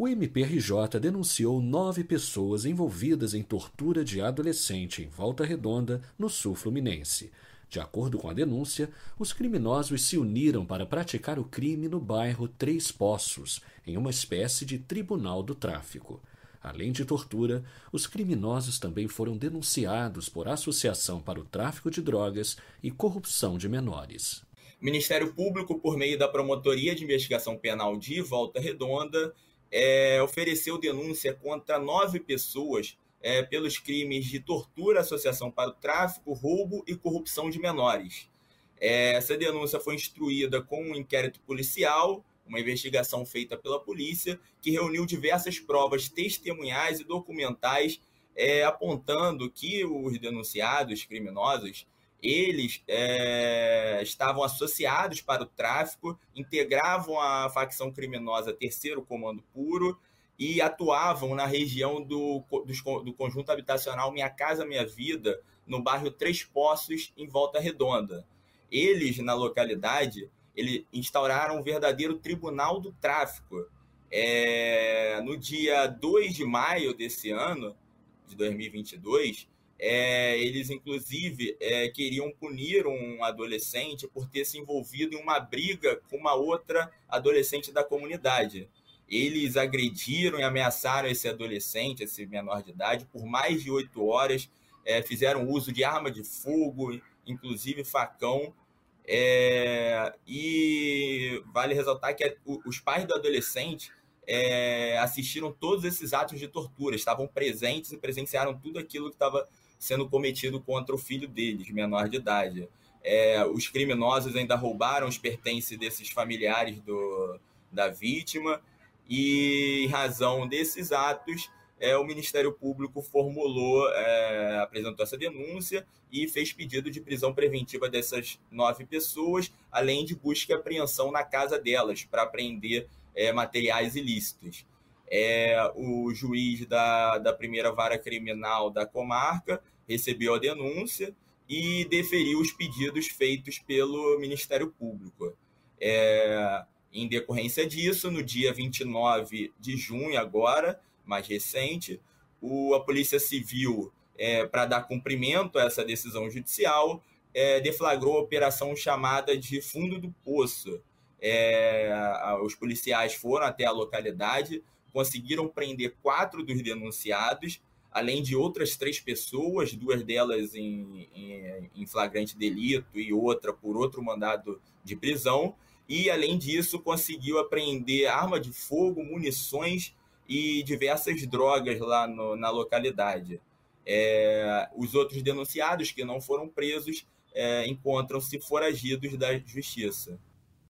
O MPRJ denunciou nove pessoas envolvidas em tortura de adolescente em Volta Redonda, no sul fluminense. De acordo com a denúncia, os criminosos se uniram para praticar o crime no bairro Três Poços, em uma espécie de tribunal do tráfico. Além de tortura, os criminosos também foram denunciados por associação para o tráfico de drogas e corrupção de menores. O Ministério Público, por meio da Promotoria de Investigação Penal de Volta Redonda, é, ofereceu denúncia contra nove pessoas é, pelos crimes de tortura, associação para o tráfico, roubo e corrupção de menores. É, essa denúncia foi instruída com um inquérito policial, uma investigação feita pela polícia, que reuniu diversas provas testemunhais e documentais é, apontando que os denunciados criminosos eles é, estavam associados para o tráfico, integravam a facção criminosa Terceiro Comando Puro e atuavam na região do, do, do conjunto habitacional Minha Casa Minha Vida, no bairro Três Poços, em Volta Redonda. Eles, na localidade, eles instauraram um verdadeiro tribunal do tráfico. É, no dia 2 de maio desse ano, de 2022, é, eles, inclusive, é, queriam punir um adolescente por ter se envolvido em uma briga com uma outra adolescente da comunidade. Eles agrediram e ameaçaram esse adolescente, esse menor de idade, por mais de oito horas, é, fizeram uso de arma de fogo, inclusive facão. É, e vale ressaltar que os pais do adolescente é, assistiram todos esses atos de tortura, estavam presentes e presenciaram tudo aquilo que estava sendo cometido contra o filho deles, menor de idade. É, os criminosos ainda roubaram os pertences desses familiares do, da vítima e, em razão desses atos, é, o Ministério Público formulou, é, apresentou essa denúncia e fez pedido de prisão preventiva dessas nove pessoas, além de busca e apreensão na casa delas para apreender é, materiais ilícitos é, o juiz da, da primeira vara criminal da comarca recebeu a denúncia e deferiu os pedidos feitos pelo Ministério Público. É, em decorrência disso, no dia 29 de junho, agora, mais recente, o, a Polícia Civil, é, para dar cumprimento a essa decisão judicial, é, deflagrou a operação chamada de Fundo do Poço. É, os policiais foram até a localidade, conseguiram prender quatro dos denunciados, além de outras três pessoas, duas delas em, em, em, flagrante delito e outra por outro mandado de prisão. E, além disso, conseguiu apreender arma de fogo, munições e diversas drogas lá no, na localidade. É, os outros denunciados que não foram presos é, encontram-se foragidos da justiça.